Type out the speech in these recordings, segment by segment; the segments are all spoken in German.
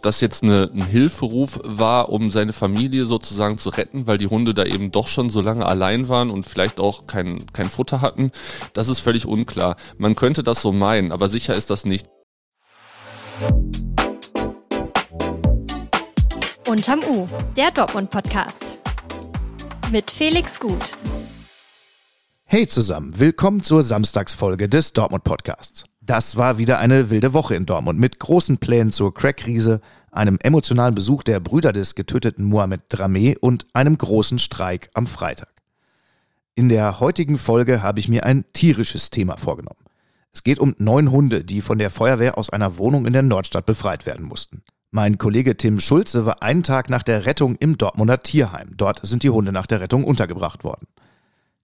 ob das jetzt eine, ein Hilferuf war, um seine Familie sozusagen zu retten, weil die Hunde da eben doch schon so lange allein waren und vielleicht auch kein, kein Futter hatten, das ist völlig unklar. Man könnte das so meinen, aber sicher ist das nicht. Unterm U, der Dortmund-Podcast. Mit Felix Gut. Hey zusammen, willkommen zur Samstagsfolge des Dortmund Podcasts. Das war wieder eine wilde Woche in Dortmund mit großen Plänen zur Crack-Krise, einem emotionalen Besuch der Brüder des getöteten Mohamed Dramé und einem großen Streik am Freitag. In der heutigen Folge habe ich mir ein tierisches Thema vorgenommen. Es geht um neun Hunde, die von der Feuerwehr aus einer Wohnung in der Nordstadt befreit werden mussten. Mein Kollege Tim Schulze war einen Tag nach der Rettung im Dortmunder Tierheim. Dort sind die Hunde nach der Rettung untergebracht worden.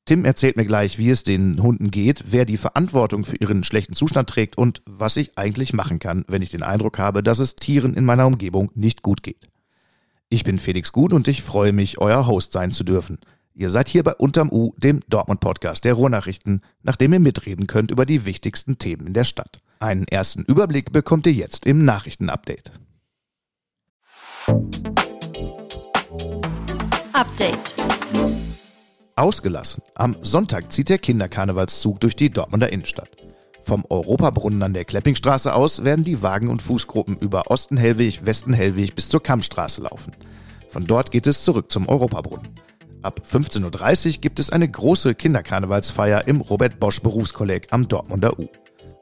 Tim erzählt mir gleich, wie es den Hunden geht, wer die Verantwortung für ihren schlechten Zustand trägt und was ich eigentlich machen kann, wenn ich den Eindruck habe, dass es Tieren in meiner Umgebung nicht gut geht. Ich bin Felix Gut und ich freue mich, euer Host sein zu dürfen. Ihr seid hier bei Unterm U, dem Dortmund-Podcast der Ruhrnachrichten, nachdem ihr mitreden könnt über die wichtigsten Themen in der Stadt. Einen ersten Überblick bekommt ihr jetzt im Nachrichtenupdate. Update. Ausgelassen. Am Sonntag zieht der Kinderkarnevalszug durch die Dortmunder Innenstadt. Vom Europabrunnen an der Kleppingstraße aus werden die Wagen- und Fußgruppen über Ostenhellweg, Westenhellweg bis zur Kammstraße laufen. Von dort geht es zurück zum Europabrunnen. Ab 15.30 Uhr gibt es eine große Kinderkarnevalsfeier im Robert Bosch Berufskolleg am Dortmunder U.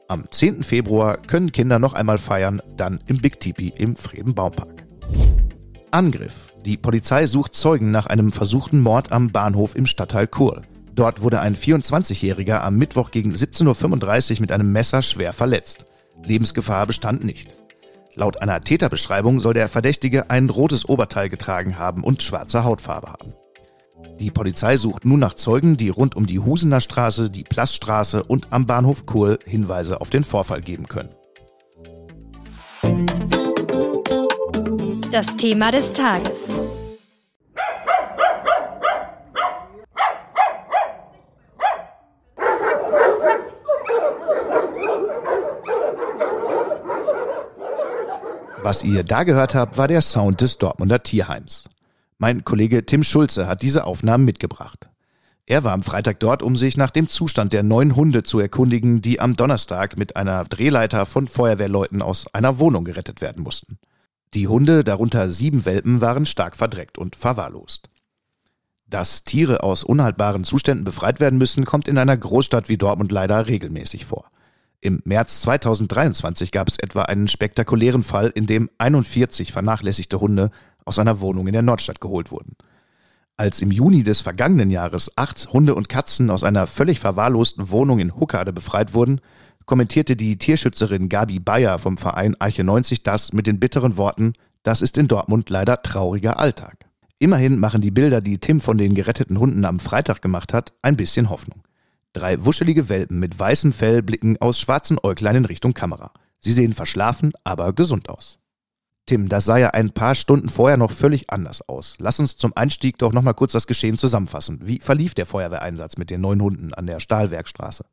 Am 10. Februar können Kinder noch einmal feiern, dann im Big Tipi im Friedenbaumpark. Angriff. Die Polizei sucht Zeugen nach einem versuchten Mord am Bahnhof im Stadtteil Kurl. Dort wurde ein 24-Jähriger am Mittwoch gegen 17.35 Uhr mit einem Messer schwer verletzt. Lebensgefahr bestand nicht. Laut einer Täterbeschreibung soll der Verdächtige ein rotes Oberteil getragen haben und schwarze Hautfarbe haben. Die Polizei sucht nun nach Zeugen, die rund um die Husener Straße, die Plaststraße und am Bahnhof Kurl Hinweise auf den Vorfall geben können. Das Thema des Tages. Was ihr da gehört habt, war der Sound des Dortmunder Tierheims. Mein Kollege Tim Schulze hat diese Aufnahmen mitgebracht. Er war am Freitag dort, um sich nach dem Zustand der neuen Hunde zu erkundigen, die am Donnerstag mit einer Drehleiter von Feuerwehrleuten aus einer Wohnung gerettet werden mussten. Die Hunde, darunter sieben Welpen, waren stark verdreckt und verwahrlost. Dass Tiere aus unhaltbaren Zuständen befreit werden müssen, kommt in einer Großstadt wie Dortmund leider regelmäßig vor. Im März 2023 gab es etwa einen spektakulären Fall, in dem 41 vernachlässigte Hunde aus einer Wohnung in der Nordstadt geholt wurden. Als im Juni des vergangenen Jahres acht Hunde und Katzen aus einer völlig verwahrlosten Wohnung in Huckade befreit wurden, kommentierte die Tierschützerin Gabi Bayer vom Verein Arche 90 das mit den bitteren Worten, das ist in Dortmund leider trauriger Alltag. Immerhin machen die Bilder, die Tim von den geretteten Hunden am Freitag gemacht hat, ein bisschen Hoffnung. Drei wuschelige Welpen mit weißem Fell blicken aus schwarzen Äuglein in Richtung Kamera. Sie sehen verschlafen, aber gesund aus. Tim, das sah ja ein paar Stunden vorher noch völlig anders aus. Lass uns zum Einstieg doch nochmal kurz das Geschehen zusammenfassen. Wie verlief der Feuerwehreinsatz mit den neun Hunden an der Stahlwerkstraße?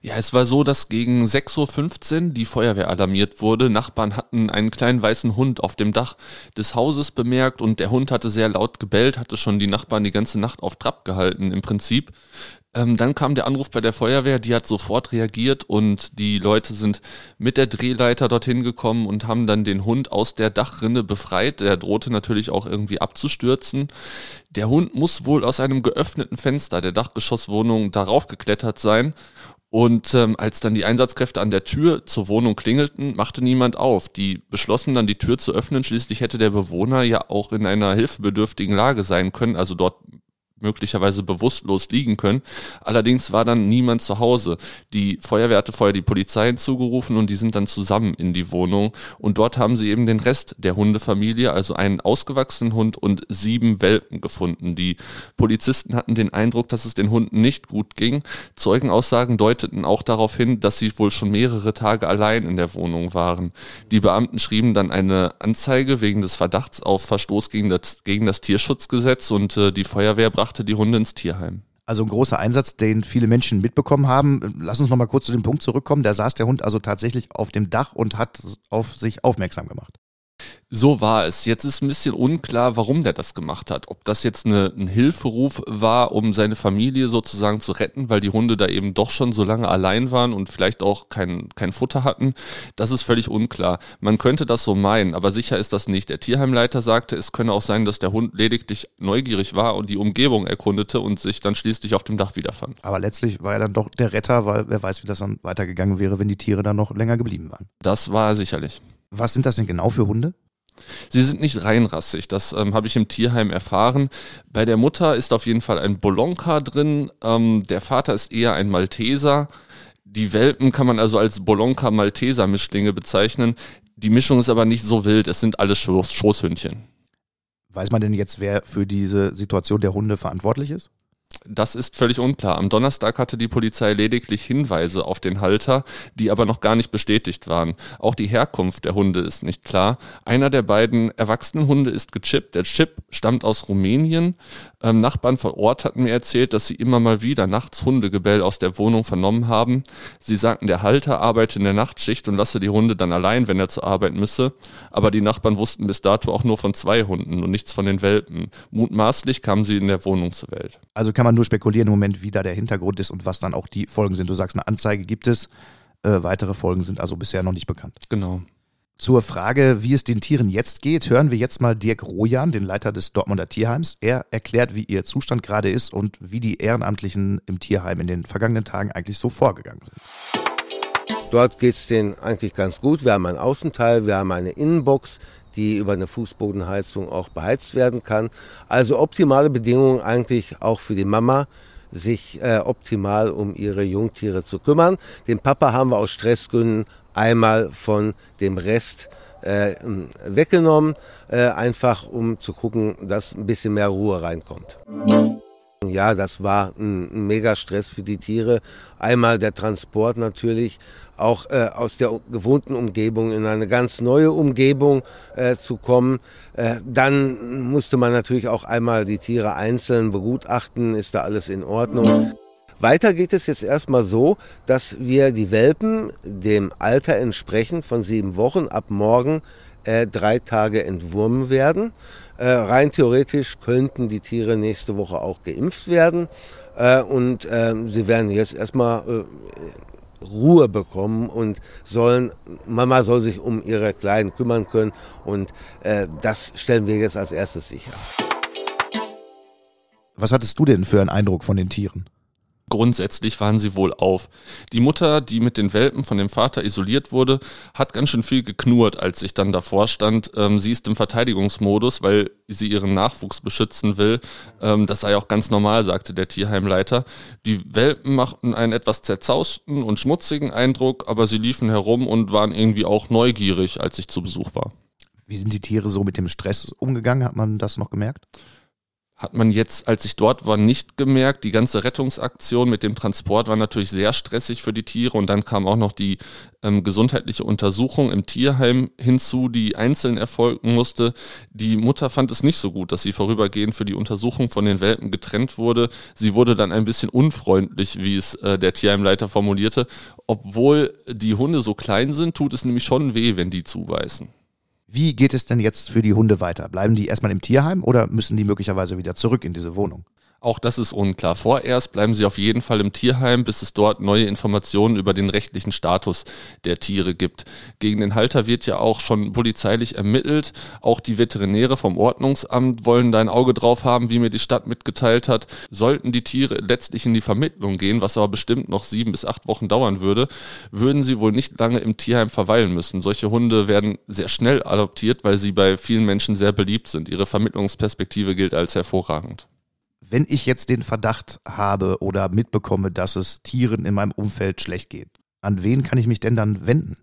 Ja, es war so, dass gegen 6.15 Uhr die Feuerwehr alarmiert wurde. Nachbarn hatten einen kleinen weißen Hund auf dem Dach des Hauses bemerkt und der Hund hatte sehr laut gebellt, hatte schon die Nachbarn die ganze Nacht auf Trab gehalten im Prinzip. Ähm, dann kam der Anruf bei der Feuerwehr, die hat sofort reagiert und die Leute sind mit der Drehleiter dorthin gekommen und haben dann den Hund aus der Dachrinne befreit. Der drohte natürlich auch irgendwie abzustürzen. Der Hund muss wohl aus einem geöffneten Fenster der Dachgeschosswohnung darauf geklettert sein und ähm, als dann die Einsatzkräfte an der Tür zur Wohnung klingelten, machte niemand auf. Die beschlossen dann die Tür zu öffnen. Schließlich hätte der Bewohner ja auch in einer hilfebedürftigen Lage sein können, also dort möglicherweise bewusstlos liegen können. Allerdings war dann niemand zu Hause. Die Feuerwehr hatte vorher die Polizei hinzugerufen und die sind dann zusammen in die Wohnung. Und dort haben sie eben den Rest der Hundefamilie, also einen ausgewachsenen Hund und sieben Welpen gefunden. Die Polizisten hatten den Eindruck, dass es den Hunden nicht gut ging. Zeugenaussagen deuteten auch darauf hin, dass sie wohl schon mehrere Tage allein in der Wohnung waren. Die Beamten schrieben dann eine Anzeige wegen des Verdachts auf Verstoß gegen das, gegen das Tierschutzgesetz und äh, die Feuerwehr brachte brachte die Hunde ins Tierheim. Also ein großer Einsatz, den viele Menschen mitbekommen haben. Lass uns noch mal kurz zu dem Punkt zurückkommen. Da saß der Hund also tatsächlich auf dem Dach und hat auf sich aufmerksam gemacht. So war es. Jetzt ist ein bisschen unklar, warum der das gemacht hat. Ob das jetzt eine, ein Hilferuf war, um seine Familie sozusagen zu retten, weil die Hunde da eben doch schon so lange allein waren und vielleicht auch kein, kein Futter hatten. Das ist völlig unklar. Man könnte das so meinen, aber sicher ist das nicht. Der Tierheimleiter sagte, es könne auch sein, dass der Hund lediglich neugierig war und die Umgebung erkundete und sich dann schließlich auf dem Dach wiederfand. Aber letztlich war er dann doch der Retter, weil wer weiß, wie das dann weitergegangen wäre, wenn die Tiere dann noch länger geblieben waren. Das war er sicherlich. Was sind das denn genau für Hunde? Sie sind nicht reinrassig, das ähm, habe ich im Tierheim erfahren. Bei der Mutter ist auf jeden Fall ein Bolonka drin, ähm, der Vater ist eher ein Malteser. Die Welpen kann man also als Bolonka-Malteser-Mischlinge bezeichnen. Die Mischung ist aber nicht so wild, es sind alles Schoß Schoßhündchen. Weiß man denn jetzt, wer für diese Situation der Hunde verantwortlich ist? Das ist völlig unklar. Am Donnerstag hatte die Polizei lediglich Hinweise auf den Halter, die aber noch gar nicht bestätigt waren. Auch die Herkunft der Hunde ist nicht klar. Einer der beiden erwachsenen Hunde ist gechippt. Der Chip stammt aus Rumänien. Ähm, Nachbarn vor Ort hatten mir erzählt, dass sie immer mal wieder nachts Hundegebell aus der Wohnung vernommen haben. Sie sagten, der Halter arbeite in der Nachtschicht und lasse die Hunde dann allein, wenn er zur Arbeit müsse. Aber die Nachbarn wussten bis dato auch nur von zwei Hunden und nichts von den Welpen. Mutmaßlich kamen sie in der Wohnung zur Welt. Also kann man nur spekulieren im Moment, wie da der Hintergrund ist und was dann auch die Folgen sind. Du sagst, eine Anzeige gibt es. Äh, weitere Folgen sind also bisher noch nicht bekannt. Genau. Zur Frage, wie es den Tieren jetzt geht, hören wir jetzt mal Dirk Rojan, den Leiter des Dortmunder Tierheims. Er erklärt, wie ihr Zustand gerade ist und wie die Ehrenamtlichen im Tierheim in den vergangenen Tagen eigentlich so vorgegangen sind. Dort geht es denen eigentlich ganz gut. Wir haben einen Außenteil, wir haben eine Innenbox, die über eine Fußbodenheizung auch beheizt werden kann. Also optimale Bedingungen eigentlich auch für die Mama, sich äh, optimal um ihre Jungtiere zu kümmern. Den Papa haben wir aus Stressgründen einmal von dem Rest äh, weggenommen, äh, einfach um zu gucken, dass ein bisschen mehr Ruhe reinkommt. Ja, das war ein, mega Stress für die Tiere. Einmal der Transport natürlich, auch äh, aus der gewohnten Umgebung in eine ganz neue Umgebung äh, zu kommen. Äh, dann musste man natürlich auch einmal die Tiere einzeln begutachten, ist da alles in Ordnung. Weiter geht es jetzt erstmal so, dass wir die Welpen dem Alter entsprechend von sieben Wochen ab morgen äh, drei Tage entwurmen werden. Äh, rein theoretisch könnten die Tiere nächste Woche auch geimpft werden äh, und äh, sie werden jetzt erstmal äh, Ruhe bekommen und sollen, Mama soll sich um ihre Kleinen kümmern können und das stellen wir jetzt als erstes sicher. Was hattest du denn für einen Eindruck von den Tieren? Grundsätzlich waren sie wohl auf. Die Mutter, die mit den Welpen von dem Vater isoliert wurde, hat ganz schön viel geknurrt, als ich dann davor stand. Ähm, sie ist im Verteidigungsmodus, weil sie ihren Nachwuchs beschützen will. Ähm, das sei auch ganz normal, sagte der Tierheimleiter. Die Welpen machten einen etwas zerzausten und schmutzigen Eindruck, aber sie liefen herum und waren irgendwie auch neugierig, als ich zu Besuch war. Wie sind die Tiere so mit dem Stress umgegangen? Hat man das noch gemerkt? Hat man jetzt, als ich dort war, nicht gemerkt. Die ganze Rettungsaktion mit dem Transport war natürlich sehr stressig für die Tiere und dann kam auch noch die ähm, gesundheitliche Untersuchung im Tierheim hinzu, die einzeln erfolgen musste. Die Mutter fand es nicht so gut, dass sie vorübergehend für die Untersuchung von den Welpen getrennt wurde. Sie wurde dann ein bisschen unfreundlich, wie es äh, der Tierheimleiter formulierte. Obwohl die Hunde so klein sind, tut es nämlich schon weh, wenn die zubeißen. Wie geht es denn jetzt für die Hunde weiter? Bleiben die erstmal im Tierheim oder müssen die möglicherweise wieder zurück in diese Wohnung? Auch das ist unklar. Vorerst bleiben sie auf jeden Fall im Tierheim, bis es dort neue Informationen über den rechtlichen Status der Tiere gibt. Gegen den Halter wird ja auch schon polizeilich ermittelt. Auch die Veterinäre vom Ordnungsamt wollen da ein Auge drauf haben, wie mir die Stadt mitgeteilt hat. Sollten die Tiere letztlich in die Vermittlung gehen, was aber bestimmt noch sieben bis acht Wochen dauern würde, würden sie wohl nicht lange im Tierheim verweilen müssen. Solche Hunde werden sehr schnell adoptiert, weil sie bei vielen Menschen sehr beliebt sind. Ihre Vermittlungsperspektive gilt als hervorragend wenn ich jetzt den Verdacht habe oder mitbekomme, dass es Tieren in meinem Umfeld schlecht geht, an wen kann ich mich denn dann wenden?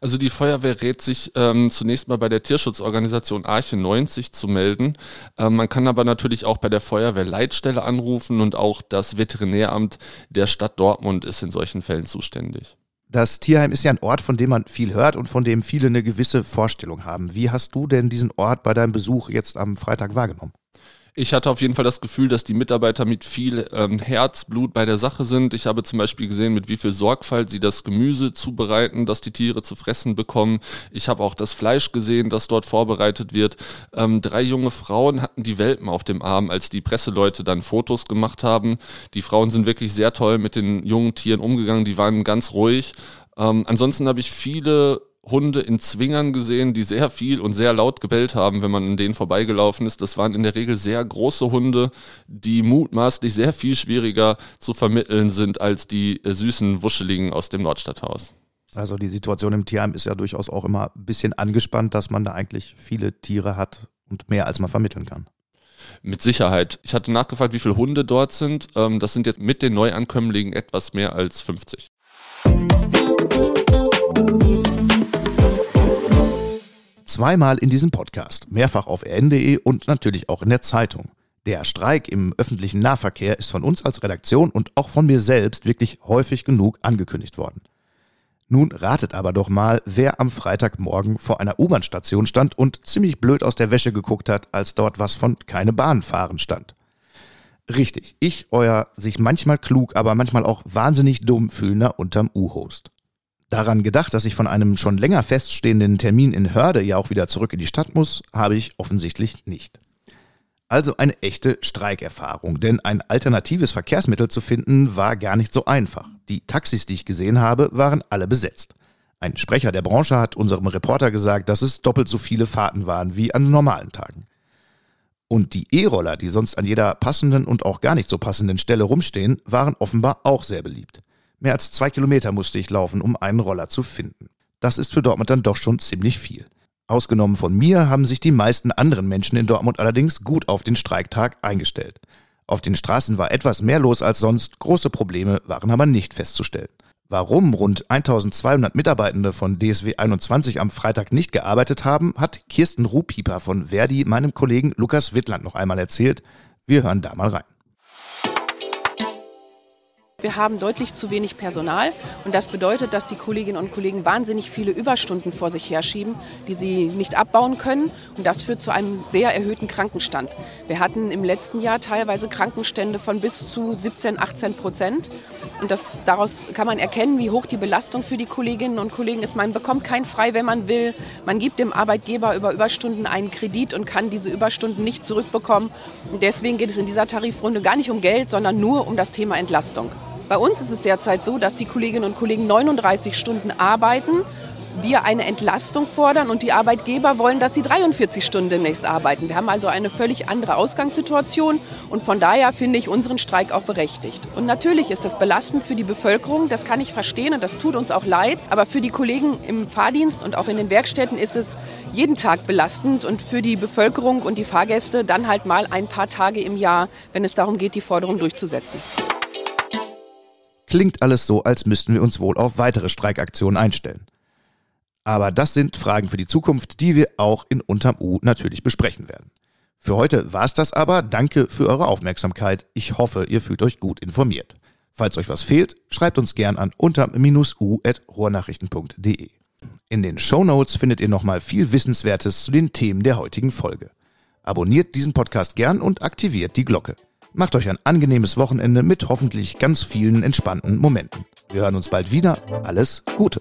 Also die Feuerwehr rät sich ähm, zunächst mal bei der Tierschutzorganisation Arche 90 zu melden. Ähm, man kann aber natürlich auch bei der Feuerwehrleitstelle anrufen und auch das Veterinäramt der Stadt Dortmund ist in solchen Fällen zuständig. Das Tierheim ist ja ein Ort, von dem man viel hört und von dem viele eine gewisse Vorstellung haben. Wie hast du denn diesen Ort bei deinem Besuch jetzt am Freitag wahrgenommen? Ich hatte auf jeden Fall das Gefühl, dass die Mitarbeiter mit viel ähm, Herzblut bei der Sache sind. Ich habe zum Beispiel gesehen, mit wie viel Sorgfalt sie das Gemüse zubereiten, das die Tiere zu fressen bekommen. Ich habe auch das Fleisch gesehen, das dort vorbereitet wird. Ähm, drei junge Frauen hatten die Welpen auf dem Arm, als die Presseleute dann Fotos gemacht haben. Die Frauen sind wirklich sehr toll mit den jungen Tieren umgegangen. Die waren ganz ruhig. Ähm, ansonsten habe ich viele Hunde in Zwingern gesehen, die sehr viel und sehr laut gebellt haben, wenn man an denen vorbeigelaufen ist. Das waren in der Regel sehr große Hunde, die mutmaßlich sehr viel schwieriger zu vermitteln sind als die äh, süßen Wuscheligen aus dem Nordstadthaus. Also die Situation im Tierheim ist ja durchaus auch immer ein bisschen angespannt, dass man da eigentlich viele Tiere hat und mehr als man vermitteln kann. Mit Sicherheit. Ich hatte nachgefragt, wie viele Hunde dort sind. Ähm, das sind jetzt mit den Neuankömmlingen etwas mehr als 50. Zweimal in diesem Podcast, mehrfach auf rn.de und natürlich auch in der Zeitung. Der Streik im öffentlichen Nahverkehr ist von uns als Redaktion und auch von mir selbst wirklich häufig genug angekündigt worden. Nun ratet aber doch mal, wer am Freitagmorgen vor einer U-Bahn-Station stand und ziemlich blöd aus der Wäsche geguckt hat, als dort was von keine Bahn fahren stand. Richtig, ich, euer sich manchmal klug, aber manchmal auch wahnsinnig dumm fühlender unterm U-Host daran gedacht, dass ich von einem schon länger feststehenden Termin in Hörde ja auch wieder zurück in die Stadt muss, habe ich offensichtlich nicht. Also eine echte Streikerfahrung, denn ein alternatives Verkehrsmittel zu finden war gar nicht so einfach. Die Taxis, die ich gesehen habe, waren alle besetzt. Ein Sprecher der Branche hat unserem Reporter gesagt, dass es doppelt so viele Fahrten waren wie an normalen Tagen. Und die E-Roller, die sonst an jeder passenden und auch gar nicht so passenden Stelle rumstehen, waren offenbar auch sehr beliebt. Mehr als zwei Kilometer musste ich laufen, um einen Roller zu finden. Das ist für Dortmund dann doch schon ziemlich viel. Ausgenommen von mir haben sich die meisten anderen Menschen in Dortmund allerdings gut auf den Streiktag eingestellt. Auf den Straßen war etwas mehr los als sonst, große Probleme waren aber nicht festzustellen. Warum rund 1200 Mitarbeitende von DSW 21 am Freitag nicht gearbeitet haben, hat Kirsten Ruhpieper von Verdi meinem Kollegen Lukas Wittland noch einmal erzählt. Wir hören da mal rein. Wir haben deutlich zu wenig Personal und das bedeutet, dass die Kolleginnen und Kollegen wahnsinnig viele Überstunden vor sich herschieben, die sie nicht abbauen können und das führt zu einem sehr erhöhten Krankenstand. Wir hatten im letzten Jahr teilweise Krankenstände von bis zu 17, 18 Prozent und das, daraus kann man erkennen, wie hoch die Belastung für die Kolleginnen und Kollegen ist. Man bekommt kein Frei, wenn man will. Man gibt dem Arbeitgeber über Überstunden einen Kredit und kann diese Überstunden nicht zurückbekommen. Und deswegen geht es in dieser Tarifrunde gar nicht um Geld, sondern nur um das Thema Entlastung. Bei uns ist es derzeit so, dass die Kolleginnen und Kollegen 39 Stunden arbeiten, wir eine Entlastung fordern und die Arbeitgeber wollen, dass sie 43 Stunden demnächst arbeiten. Wir haben also eine völlig andere Ausgangssituation und von daher finde ich unseren Streik auch berechtigt. Und natürlich ist das belastend für die Bevölkerung, das kann ich verstehen und das tut uns auch leid, aber für die Kollegen im Fahrdienst und auch in den Werkstätten ist es jeden Tag belastend und für die Bevölkerung und die Fahrgäste dann halt mal ein paar Tage im Jahr, wenn es darum geht, die Forderung durchzusetzen. Klingt alles so, als müssten wir uns wohl auf weitere Streikaktionen einstellen. Aber das sind Fragen für die Zukunft, die wir auch in Unterm U natürlich besprechen werden. Für heute war es das aber. Danke für eure Aufmerksamkeit. Ich hoffe, ihr fühlt euch gut informiert. Falls euch was fehlt, schreibt uns gern an unterm-u.rohrnachrichten.de. In den Show Notes findet ihr nochmal viel Wissenswertes zu den Themen der heutigen Folge. Abonniert diesen Podcast gern und aktiviert die Glocke. Macht euch ein angenehmes Wochenende mit hoffentlich ganz vielen entspannten Momenten. Wir hören uns bald wieder. Alles Gute.